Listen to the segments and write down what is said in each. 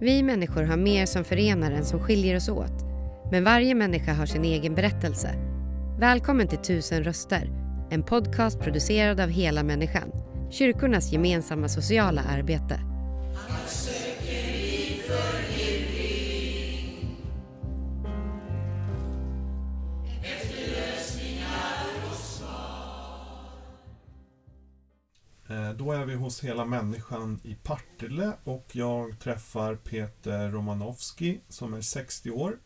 Vi människor har mer som förenar än som skiljer oss åt. Men varje människa har sin egen berättelse. Välkommen till Tusen röster, en podcast producerad av Hela Människan, kyrkornas gemensamma sociala arbete. Då är vi hos Hela Människan i Partille och jag träffar Peter Romanowski som är 60 år.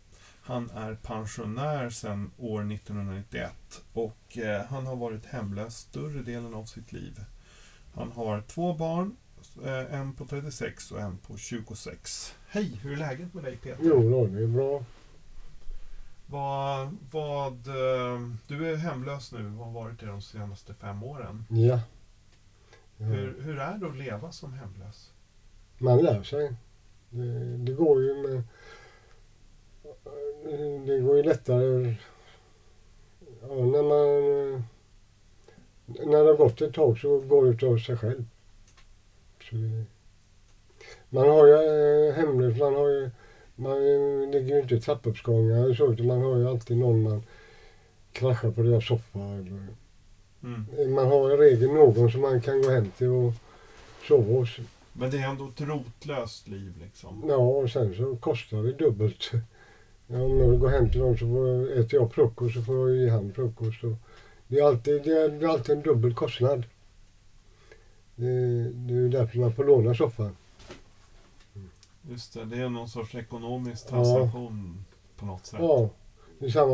Han är pensionär sedan år 1991 och eh, han har varit hemlös större delen av sitt liv. Han har två barn, eh, en på 36 och en på 26. Hej, hur är läget med dig Peter? Jo, då, det är bra. Vad, vad, eh, du är hemlös nu och har varit det de senaste fem åren. Ja. Hur, hur är det att leva som hemlös? Man lär sig. Det, det går ju med... Det går ju lättare ja, när man... När det har gått ett tag så går det av sig själv. Så man har ju eh, hemlös, man har ju... Man ligger ju inte i trappuppgångar och så, utan man har ju alltid någon man kraschar på deras soffa. Eller, Mm. Man har i regel någon som man kan gå hem till och sova hos. Men det är ändå ett rotlöst liv liksom. Ja, och sen så kostar det dubbelt. Ja, om jag går hem till någon så får, äter jag frukost så får jag ge han frukost. Och det, är alltid, det, är, det är alltid en dubbel kostnad. Det, det är därför man får låna soffan. Just det, det är någon sorts ekonomisk Ja. transaktion på något sätt. Ja, det är samma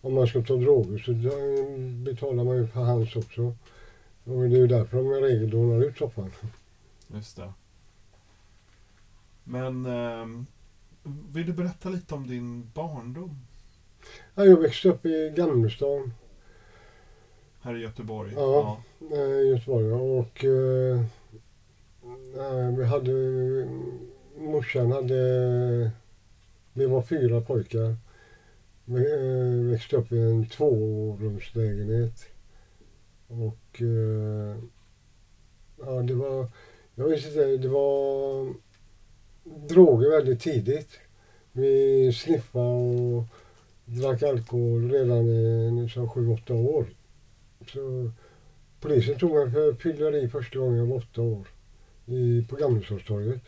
om man ska ta droger så betalar man ju för hans också. Och det är ju därför de i regel lånar ut soffan. Just det. Men ehm, vill du berätta lite om din barndom Ja, jag växte upp i Gamlestan. här i Göteborg? Ja. eh, Göteborg. Och eh, eh, vi hade, morsan hade, vi var fyra pojkar. Eh, växte upp i en tvårumslägenhet. Och eh, ja, det var, jag visste inte, det var droger väldigt tidigt. Vi sniffade och drack alkohol redan i som sju, åtta år. Så polisen tog mig för fylleri första gången jag var åtta år i, på Gamlestadstorget.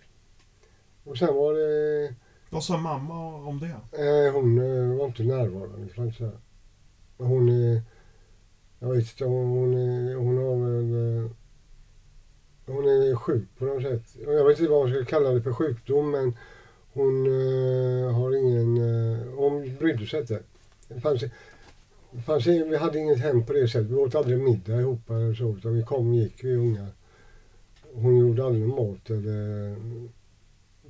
Och sen var det, vad sa mamma om det? eh, hon eh, var inte närvarande kan jag säga. Hon är, jag vet inte om hon är, hon har väl, eh, hon är sjuk på något sätt. Jag vet inte vad man ska kalla det för sjukdom men hon eh, har ingen, eh, hon brydde sig inte. Det fanns, fanns, vi hade inget hem på det sättet. Vi åt aldrig middag ihop eller så. Utan vi kom och gick, vi unga. Hon gjorde aldrig mat eller...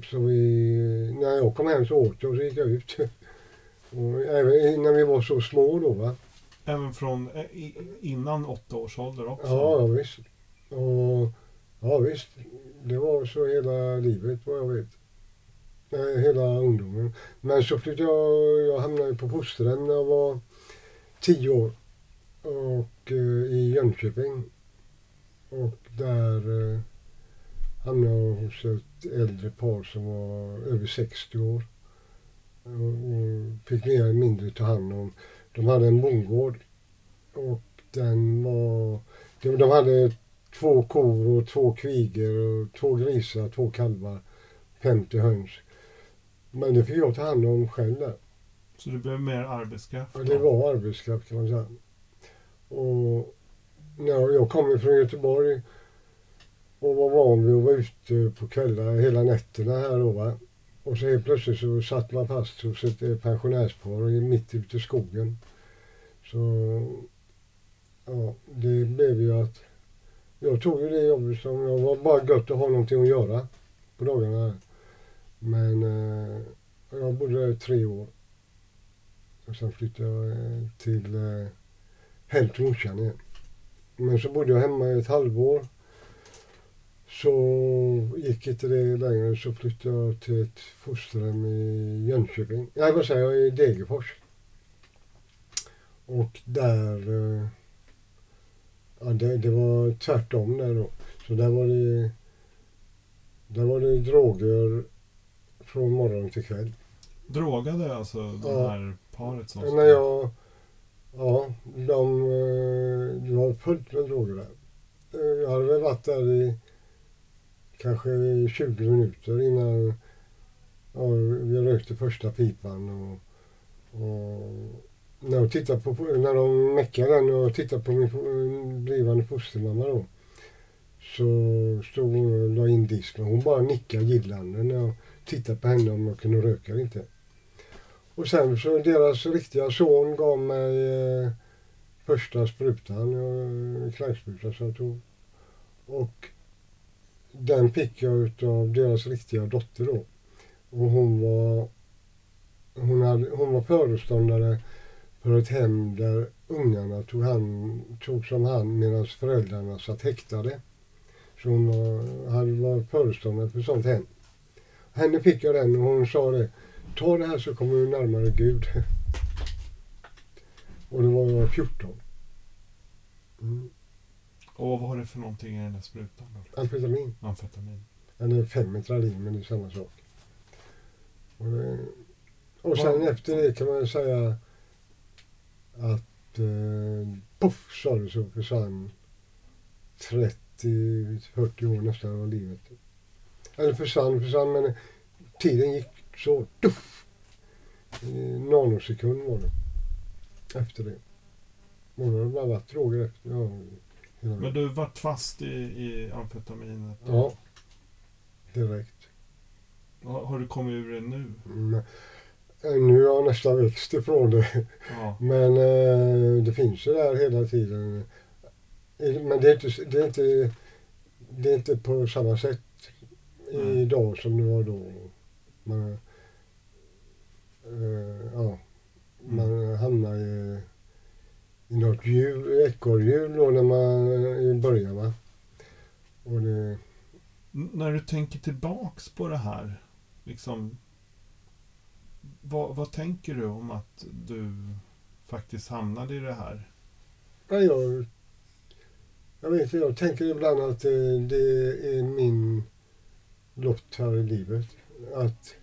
Så vi, när jag kom hem så åt jag och så gick jag ut. Och även när vi var så små då va. Även från eh, innan åtta års ålder också? Ja, ja visst. Och, ja visst. Det var så hela livet vad jag vet. Eh, Hela ungdomen. Men så flyttade jag, jag hamnade på fosterhem när jag var tio år. Och eh, i Jönköping. Och där eh, hamnade jag hos ett äldre par som var över 60 år. Och, fick mer eller mindre ta hand om. De hade en bondgård. Och den var... De, de hade två kor och två kvigor och två grisar, två kalvar, 50 höns. Men det fick jag ta hand om själv där. Så du blev mer arbetskraft? Ja, det var arbetskraft kan man säga. Och när jag kom från Göteborg och var van vid att vara ute på kvällar hela nätterna här då va. Och så helt plötsligt så satt man fast hos ett eh, pensionärspar mitt ute i skogen. Så ja, det blev ju att jag tog ju det jobbet som jag var bara gött att ha någonting att göra på dagarna. Men eh, jag bodde där i tre år. Och sen flyttade jag eh, till eh, hem till morsan igen. Men så bodde jag hemma i ett halvår. Så gick inte det längre så flyttade jag till ett fosterhem i Jönköping. Nej, vad säger jag? I Degerfors. Och där... eh, Ja, det, det var tvärtom där då. Så där var det... Där var det droger från morgon till kväll. Drogade alltså det Ja. här paret som När jag, ja, de, eh, det var fullt med droger där. Eh, Jag hade väl varit där i kanske 20 minuter innan ja, vi rökte första pipan. Och, och när, jag tittade på, när de meckade den och tittade på min blivande fostermamma då. Så stod hon och la in disken. Hon bara nickade gillande när jag tittade på henne om jag kunde röka eller inte. Och sen så deras riktiga son gav mig eh, första sprutan, eh, som jag tog. Och den fick jag utav deras riktiga dotter då. Och hon var, hon hade, hon var föreståndare för ett hem där ungarna tog, hand, tog som hand medan föräldrarna satt häktade. Så hon var, hade varit föreståndare för ett sånt hem. Henne fick jag den och hon sa det. Ta det här så kommer du närmare Gud. Och då var jag 14. Mm. Och vad var det för någonting i den där sprutan? Då? Amfetamin. Amfetamin. Eller Femetralin, men det är samma sak. Och, det, och sen Vad- efter det kan man säga att eh, poff sa det så försvann 30-40 år nästan av livet. Eller försvann, försvann men tiden gick så tuff. I nanosekund var det. Efter det. Då har bara varit droger efter. Ja, Men du vart fast i, i amfetaminet? ja. Direkt. Har har du kommit ur det nu? Mm. Eh, Nu har jag nästan växt ifrån det. Ja. Men eh, det finns ju där hela tiden. Eh, Men det är inte, det är inte, det är inte på samma sätt Mm. idag som det var då. Man, eh, ja, man hamnar i, i något hjul, ekorrhjul då när man i början. Va? Och det, När du tänker tillbaks på det här, liksom, vad, vad tänker du om att du faktiskt hamnade i det här? Ja, jag, jag vet inte, jag tänker ibland att det, det är min lott här i livet. Att,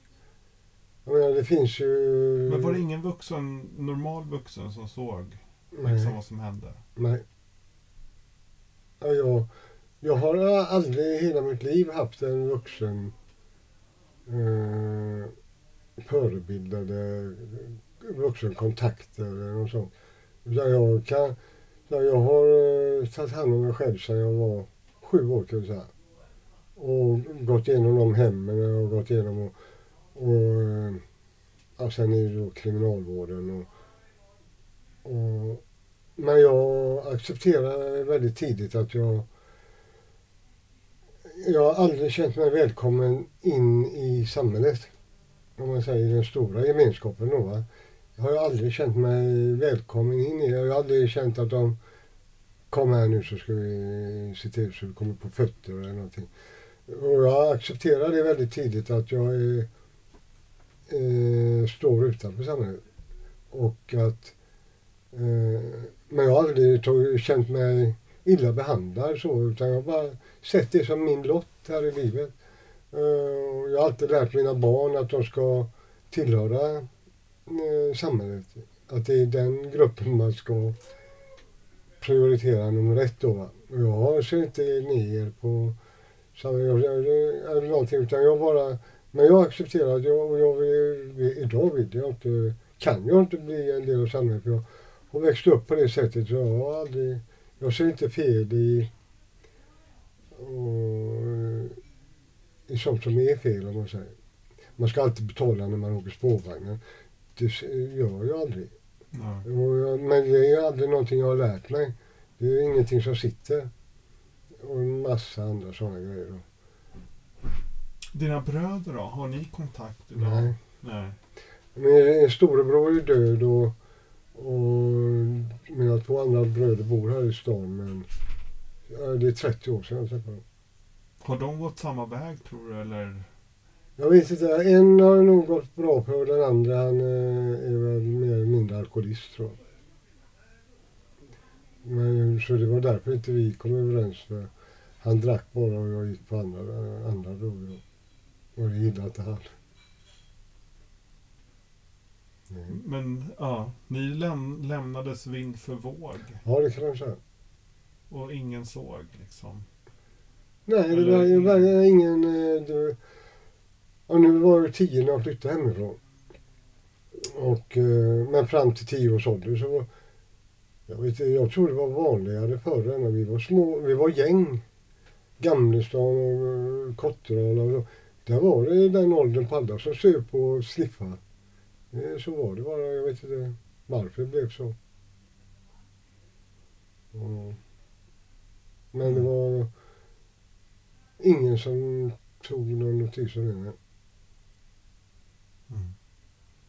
jag menar, det finns ju... Men var det ingen vuxen, normal vuxen som såg Nej, liksom vad som hände? nej. Ja, jag, jag har aldrig i hela mitt liv haft en vuxen eh, förebildade vuxenkontakt eller något sånt. Utan jag, kan, jag har eh, tagit hand om mig själv sedan jag var sju år kan jag säga. Och gått igenom de hemmen och gått igenom och, och eh, ja, sen är det då kriminalvården och, och men jag accepterade väldigt tidigt att jag jag har aldrig känt mig välkommen in i samhället. Om man säger den stora gemenskapen då. Va? Jag har aldrig känt mig välkommen in i det. Jag har aldrig känt att de kom här nu så ska vi se till så vi kommer på fötter eller någonting. Och jag accepterar det väldigt tidigt att jag är, eh, står utanför samhället. Och att Eh, men jag har aldrig tog, känt mig illa behandlad så utan jag har bara sett det som min lott här i livet. Eh, jag har alltid lärt mina barn att de ska tillhöra eh, samhället. Att det är den gruppen man ska prioritera nummer ett då. Och jag ser inte ner på samhället eller någonting utan jag bara men jag accepterar att jag, och jag vill, idag vill jag inte, kan jag inte bli en del av samhället. För jag har växt upp på det sättet så jag har aldrig, jag ser inte fel i och, i sånt som är fel om man säger. Man ska alltid betala när man åker spårvagnen. Det gör jag aldrig. Ja. Och jag, men det är aldrig någonting jag har lärt mig. Det är ingenting som sitter. Och en massa andra sådana grejer. Då. Dina bröder då? Har ni kontakt idag? Nej. Nej. Min storebror är död och, och mina två andra bröder bor här i stan. Men det är 30 år sedan jag träffade dem. Har de gått samma väg tror du? Eller? Jag vet inte, en har nog gått bra på den andra han eh, är väl mer eller mindre alkoholist tror jag. Men, så det var därför inte vi kom överens för han drack bara och jag gick på andra, andra droger. Och det gillade inte han. Men ja, ni läm lämnades vind för våg Ja, det kan man säga. och ingen såg liksom. Nej, det var, det ingen- var ingen... eh, Det, och nu var det tio när jag flyttade hemifrån. Och, eh, men fram till tio års ålder så var... Jag, vet, jag tror det var vanligare förr när vi var små. Vi var gäng. Gamlestan och eh, Kotteral och så. Där var det den åldern på alla som söp och sniffade. Eh, Så var det bara. Jag vet inte varför det blev så. Och, men det var ingen som tog någon notis om det. nej.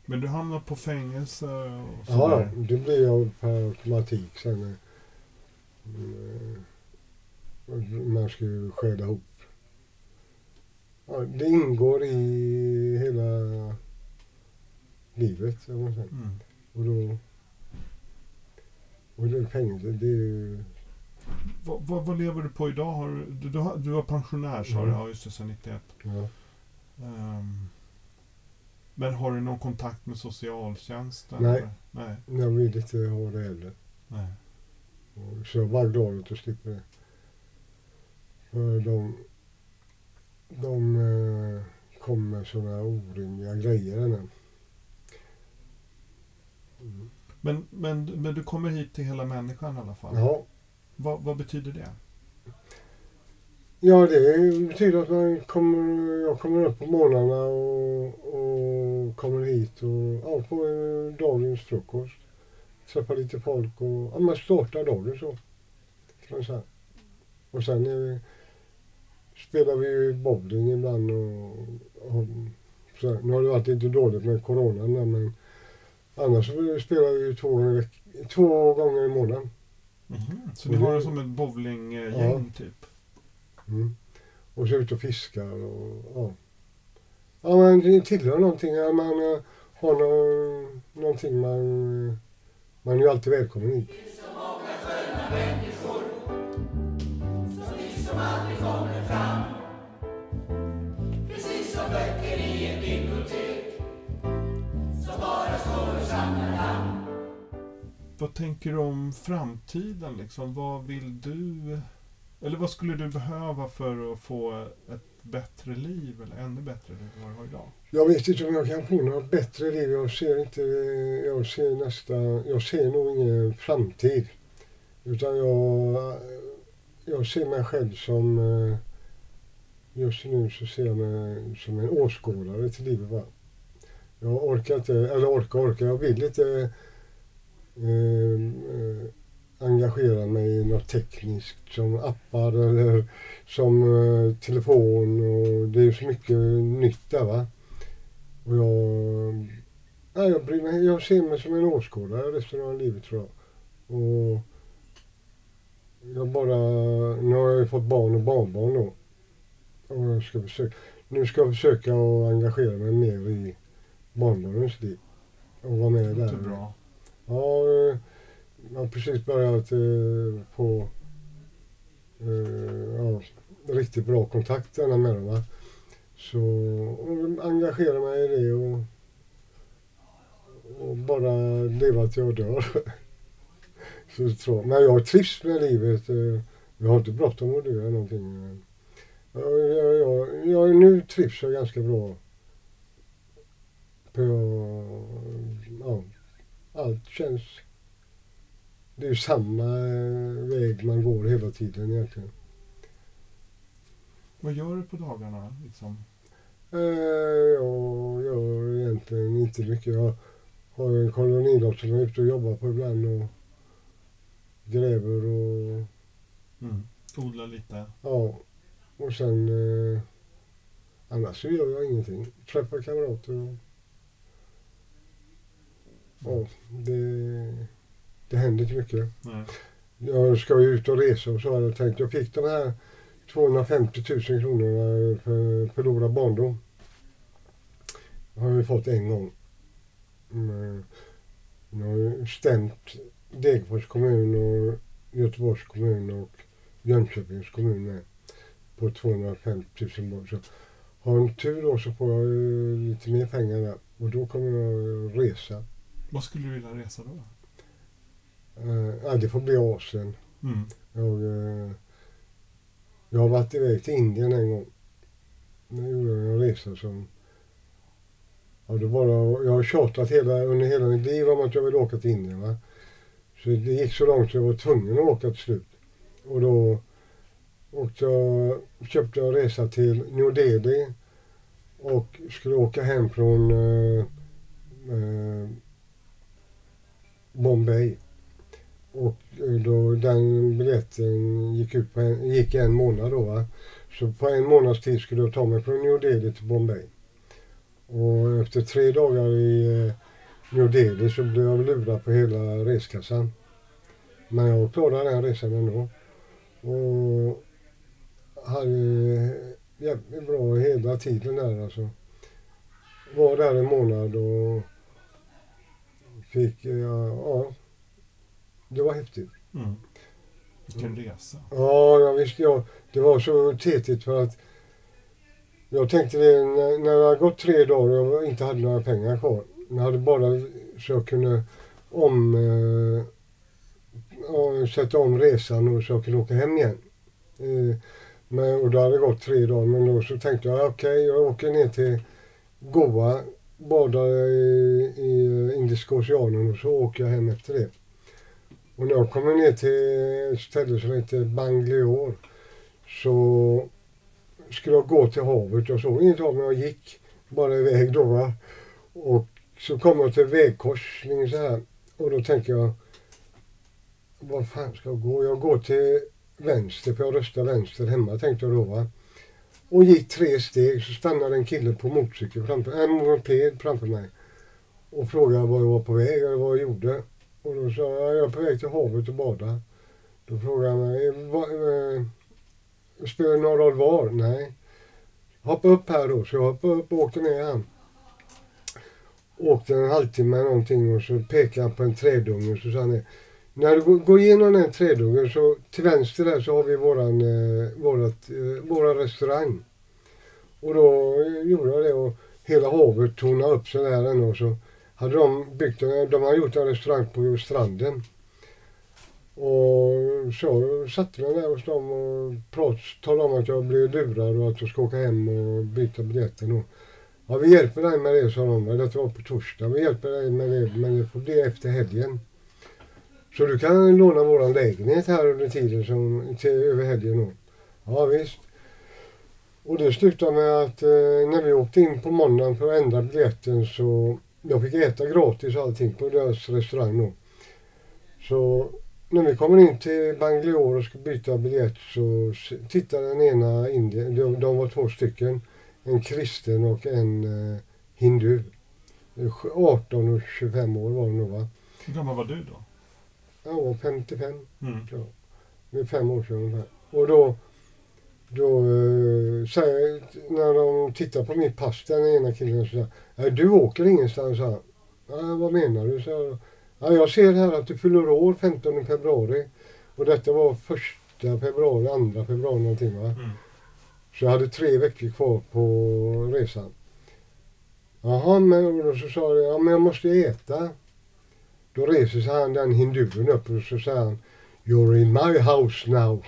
Men du hamnade på fängelse och Ja, det blev jag per automatik sen. eh, Man ska ju skäda ihop. Ja, det ingår i hela livet, kan man säga. Mm. Och då... Och är fängelse, det är ju... Vad, vad, vad lever du på idag? Har du, du, du, har, du var pensionär sa du? Mm. Ja, just det, sedan 91. Ja. Ehm, men har du någon kontakt med socialtjänsten? Nej. eller? Nej. Jag vill inte ha det heller. Nej. Och Så jag är bara glad att jag slipper det. För de, de eh, kommer med sådana orimliga grejer. ännu. Mm. Men, men, men du kommer hit till hela människan i alla fall? Ja, Vad, vad betyder det? ja, det betyder att man kommer, jag kommer upp på morgnarna och, och kommer hit och ja, får eh, dagens frukost. Träffar lite folk och ja, man startar dagen så. Man säga. Och sen vi, spelar vi ju bowling ibland och, och så här. Nu har det varit lite dåligt med coronan där, men annars spelar vi ju två gånger, två gånger i månaden. Mhm. Så Och ni har det- som ett bowlinggäng Ja. typ? Mm. Och så ut och fiskar och ja. Ja men det tillhör någonting. Man eh, har nå, någonting man... Man är ju alltid välkommen hit. Vad tänker du om framtiden? Liksom? Vad vill du... Eller vad skulle du behöva för att få ett bättre liv? Eller ännu bättre liv än vad du har idag? Jag vet inte om jag kan få något bättre liv. Jag ser inte... Jag ser nästa... Jag ser nog ingen framtid. Utan jag... Jag ser mig själv som... Eh, just nu så ser jag mig som en åskådare till livet. Va? Jag orkar inte... Eller orkar orkar. Jag vill inte... Ehm, eh, engagera mig i något tekniskt som appar eller som eh, telefon och det är så mycket nytt där va. Och jag, ja, jag, bryr mig, jag ser mig som en åskådare resten av livet tror jag. Och jag bara, nu har jag ju fått barn och barnbarn då. Och jag ska försöka, nu ska jag försöka att engagera mig mer i barnbarnens liv. Och vara med Det där. bra. Ja, eh, jag har precis börjat eh, få eh, ja, riktigt bra kontakter med dem. Va? Så och engagera mig i det och, och bara leva till jag dör. Så så. Men jag trivs med livet. Eh, jag har inte bråttom att dö eller någonting. Jag, jag, jag, jag, nu trivs jag ganska bra. På, ja, allt känns... Det är ju samma eh, väg man går hela tiden egentligen. Vad gör du på dagarna? Liksom? Eh, jag gör egentligen inte mycket. Jag har en kolonilott som jag är ute och jobbar på ibland och gräver och Mm. Odla lite? ja. Och sen eh, annars så gör jag ingenting. Träffar kamrater och ja, det, det händer inte mycket. Nej. Jag ska ju ut och resa och så hade jag tänkt. Jag fick de här 250 000 kronorna för förlorad barndom. Jag har ju fått en gång. Men Jag har ju stämt Degerfors kommun och Göteborgs kommun och Jönköpings kommun med på 250 000 barn. Så har jag en tur då så får jag lite mer pengar där och då kommer jag resa Vad skulle du vilja resa då? Ja, det får bli Asien. Mm. Jag, eh, jag har varit iväg till Indien en gång. Det gjorde jag en resa som... Ja, det bara, jag har tjatat hela, under hela mitt liv om att jag vill åka till Indien. Va? Så det gick så långt så jag var tvungen att åka till slut. Och då åkte jag, köpte jag en resa till New Delhi och skulle åka hem från eh, eh, Bombay. Och eh, då den biljetten gick ut på en, gick en månad då va. Så på en månads tid skulle jag ta mig från New Delhi till Bombay. Och efter tre dagar i eh, New Delhi så blev jag lurad på hela reskassan. Men jag klarade den resan ändå. Och hade eh, jävligt bra hela tiden där alltså. Var där en månad och fick, ja, ja det var häftigt. Mm. Vilken resa. Ja, jag visste jag. Det var så tetigt för att jag tänkte det när, jag hade gått tre dagar och jag inte hade några pengar kvar. Jag hade bara så jag kunde om, eh, sätta om resan och så jag kunde åka hem igen. Eh, men, och då hade det gått tre dagar men då så tänkte jag okej okay, jag åker ner till Goa, badar i, i Indiska oceanen och så åker jag hem efter det. Och när jag kommer ner till ett ställe som heter Banglior så skulle jag gå till havet. Jag såg inget hav men jag gick bara iväg då. Va? Och så kom jag till vägkorsningen så här. Och då tänker jag, var fan ska jag gå? Jag går till vänster, för jag röstar vänster hemma tänkte jag då. Va? Och gick tre steg så stannade en kille på motorcykel framför, en moped framför mig. Och frågade var jag var på väg eller vad jag gjorde. Och då sa jag, jag är på väg till havet och bada. Då frågade han mig, eh, eh spelar det någon roll var? Nej. Hoppa upp här då. Så jag hoppade upp och åkte ner han. Åkte en halvtimme någonting och så pekade han på en trädunge och så sa han när du går igenom den trädungen så till vänster där så har vi våran, eh, vårat, eh, våran restaurang. Och då eh, gjorde jag det och hela havet tonade upp sig där ändå. Så hade de byggt en, de hade gjort en restaurang på stranden. Och så satte jag där hos dem och pratade, talade om att jag blev lurad och att jag ska åka hem och byta biljetten. Och, ja, vi hjälper dig med det, sa de. Det var på torsdag. Vi hjälper dig med det, men det får bli efter helgen. Så du kan låna våran lägenhet här under tiden som, till, över helgen då. Ja visst. Och det slutade med att eh, när vi åkte in på måndagen för att ändra biljetten så jag fick äta gratis allting på deras restaurang då. Så när vi kommer in till Bangalore och ska byta biljett så tittar den ena indien, de, de var två stycken, en kristen och en eh, hindu. Eh, 18 och 25 år var de nog va. Hur gammal var du då? Jag var 55. Mm. Det är fem år sedan ungefär. Och då, då eh, säger, när de tittar på mitt pass, den ena killen så säger du åker ingenstans, han. Ja, vad menar du? Så, ja, jag ser här att du fyller år 15 februari. Och detta var första februari, andra februari någonting va. Mm. Så jag hade tre veckor kvar på resan. Jaha, men och då så sa jag, ja men jag måste äta. Då reser sig han, den hinduen upp och så säger han You're in my house now.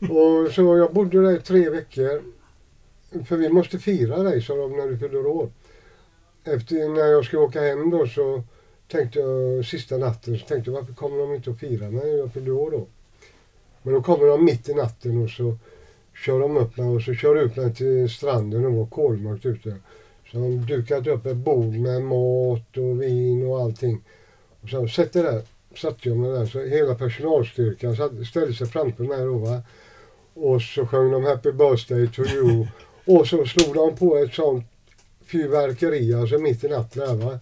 och så jag bodde där i tre veckor. För vi måste fira dig, sa de, när du fyller år. Efter, när jag skulle åka hem då så tänkte jag sista natten så tänkte jag varför kommer de inte att fira mig när jag fyller år då? Men då kommer de mitt i natten och så kör de upp mig och så kör ut mig till stranden och var kolmörkt ute. Så de dukat upp ett bord med mat och vin och allting. Och sen sätter där, satte jag mig där så hela personalstyrkan satt, ställde sig framför mig då va. Och så sjöng de Happy birthday to you. och så slog de på ett sånt fyrverkeri alltså mitt i natten där va.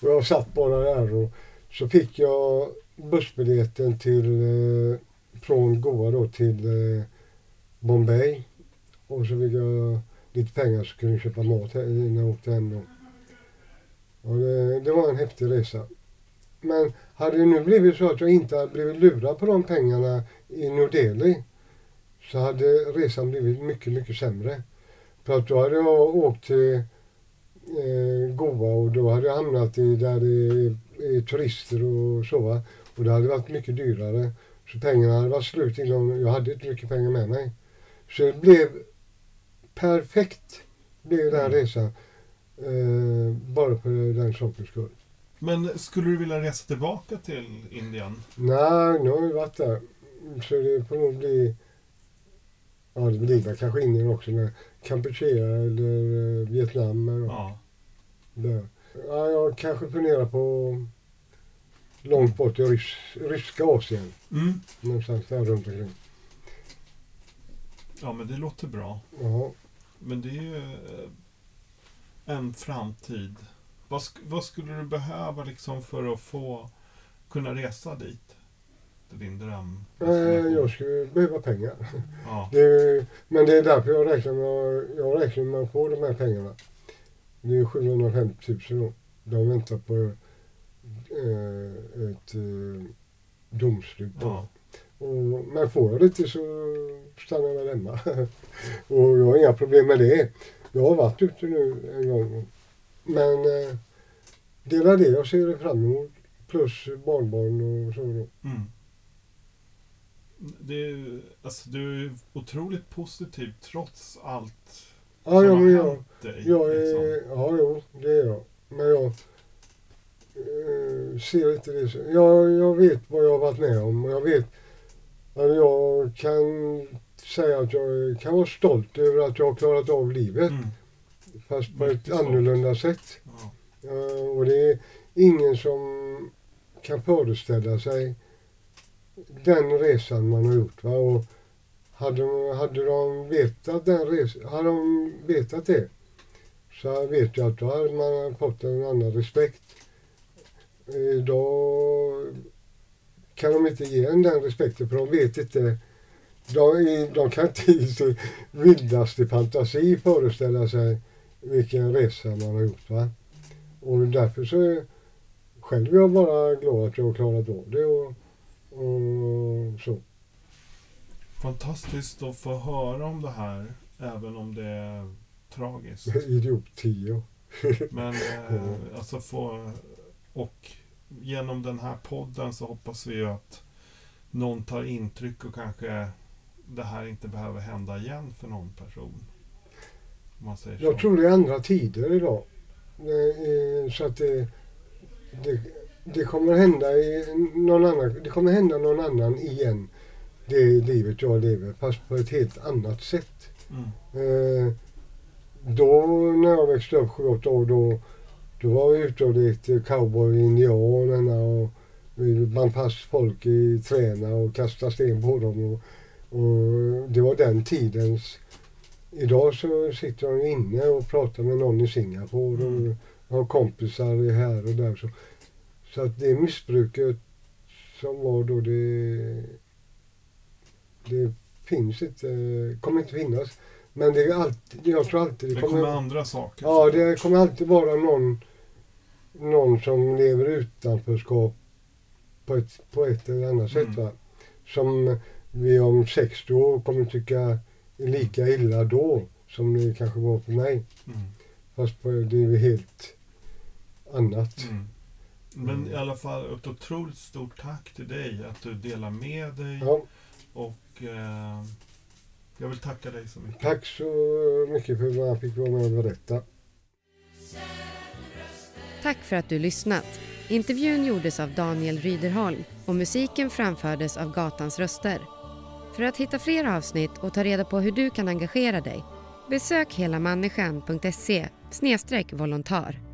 Och jag satt bara där och så fick jag bussbiljetten till, eh, från Goa då till eh, Bombay. Och så fick jag lite pengar så kunde jag köpa mat när jag åkte hem då. Och det, det var en häftig resa. Men hade det nu blivit så att jag inte hade blivit lurad på de pengarna i New Delhi så hade resan blivit mycket, mycket sämre. För att då hade jag åkt till eh, Goa och då hade jag hamnat i där det är turister och så. Va? Och det hade varit mycket dyrare. Så pengarna hade varit slut innan jag hade inte mycket pengar med mig. Så det blev perfekt, blev den här Mm. resan. Eh, bara på den sakens skull. Men skulle du vilja resa tillbaka till Indien? Nej, nu har vi varit där. Så det får nog bli... Ja, det blir väl kanske Indien också, men Kampuchea eller eh, Vietnam. Eller Ja. där. Ja, jag kanske funderar på långt bort i rys ryska Asien. Mm. Någonstans där runt omkring. ja, men det låter bra. Ja. Men det är ju eh, en framtid. Vad, sk- vad skulle du behöva liksom för att få kunna resa dit? Är din dröm. Eh, jag skulle behöva pengar. Ja. Det, men det är därför jag räknar med, jag räknar med att få de här pengarna. Det är 750 000 då. De väntar på eh, ett eh, domslut. Ja. Och, men får jag det inte så stannar jag väl hemma. och jag har inga problem med det. Jag har varit ute nu en gång. Men eh, det är det jag ser fram emot. Plus barnbarn och så. Då. Mm. Det alltså, du är otroligt positiv trots allt Ja, som ja, har jag, hänt dig. jag liksom. är, ja, jo, det är jag. Men jag eh, ser inte det så. Jag, jag vet vad jag har varit med om och jag vet att jag kan säga att jag kan vara stolt över att jag har klarat av livet. Mm. Fast på ett annorlunda sätt. Ja. Eh, och det är ingen som kan föreställa sig den resan man har gjort. Va? Och hade, de- hade de vetat den resan, hade de vetat det så vet jag att då hade man fått en annan respekt. Idag kan de inte ge en den respekten för de vet inte de, de kan inte i sin vildaste fantasi föreställa sig vilken resa man har gjort. Va? Och därför så är själv är jag bara glad att jag har klarat av det och, och så. Fantastiskt att få höra om det här, även om det är tragiskt. Idiot 10. Men eh, alltså få... Och genom den här podden så hoppas vi ju att någon tar intryck och kanske det här inte behöver hända igen för någon person. Man säger Jag så. tror det är andra tider idag. Så att det, det, det kommer hända i någon annan, det kommer hända någon annan igen. Det livet jag lever fast på ett helt annat sätt. Mm. Eh, Då när jag växte upp 7-8 år då, då var vi ute och lekte cowboy indianerna och band fast folk i träna och kastade sten på dem. Och, och det var den tidens Idag så sitter de inne och pratar med någon i Singapore Mm. och har kompisar här och där. Så, så att det missbruket som var då det, det finns inte, kommer inte finnas. Men det är alltid, jag tror alltid Det kommer andra saker. Ja, det kommer alltid vara någon, någon som lever utanförskap på ett, på ett eller annat sätt. Mm. Va? Som vi om 60 år kommer tycka lika illa då som det kanske var för mig. Mm. Fast på, det är helt annat. Mm. Men Mm. i alla fall ett otroligt stort tack till dig att du delar med dig. Ja, Och eh, jag vill tacka dig så mycket. tack så mycket för att jag fick vara med och berätta. Tack för att du lyssnat. Intervjun gjordes av Daniel Ryderholm och musiken framfördes av Gatans röster. För att hitta fler avsnitt och ta reda på hur du kan engagera dig besök helamänniskan.se volontär.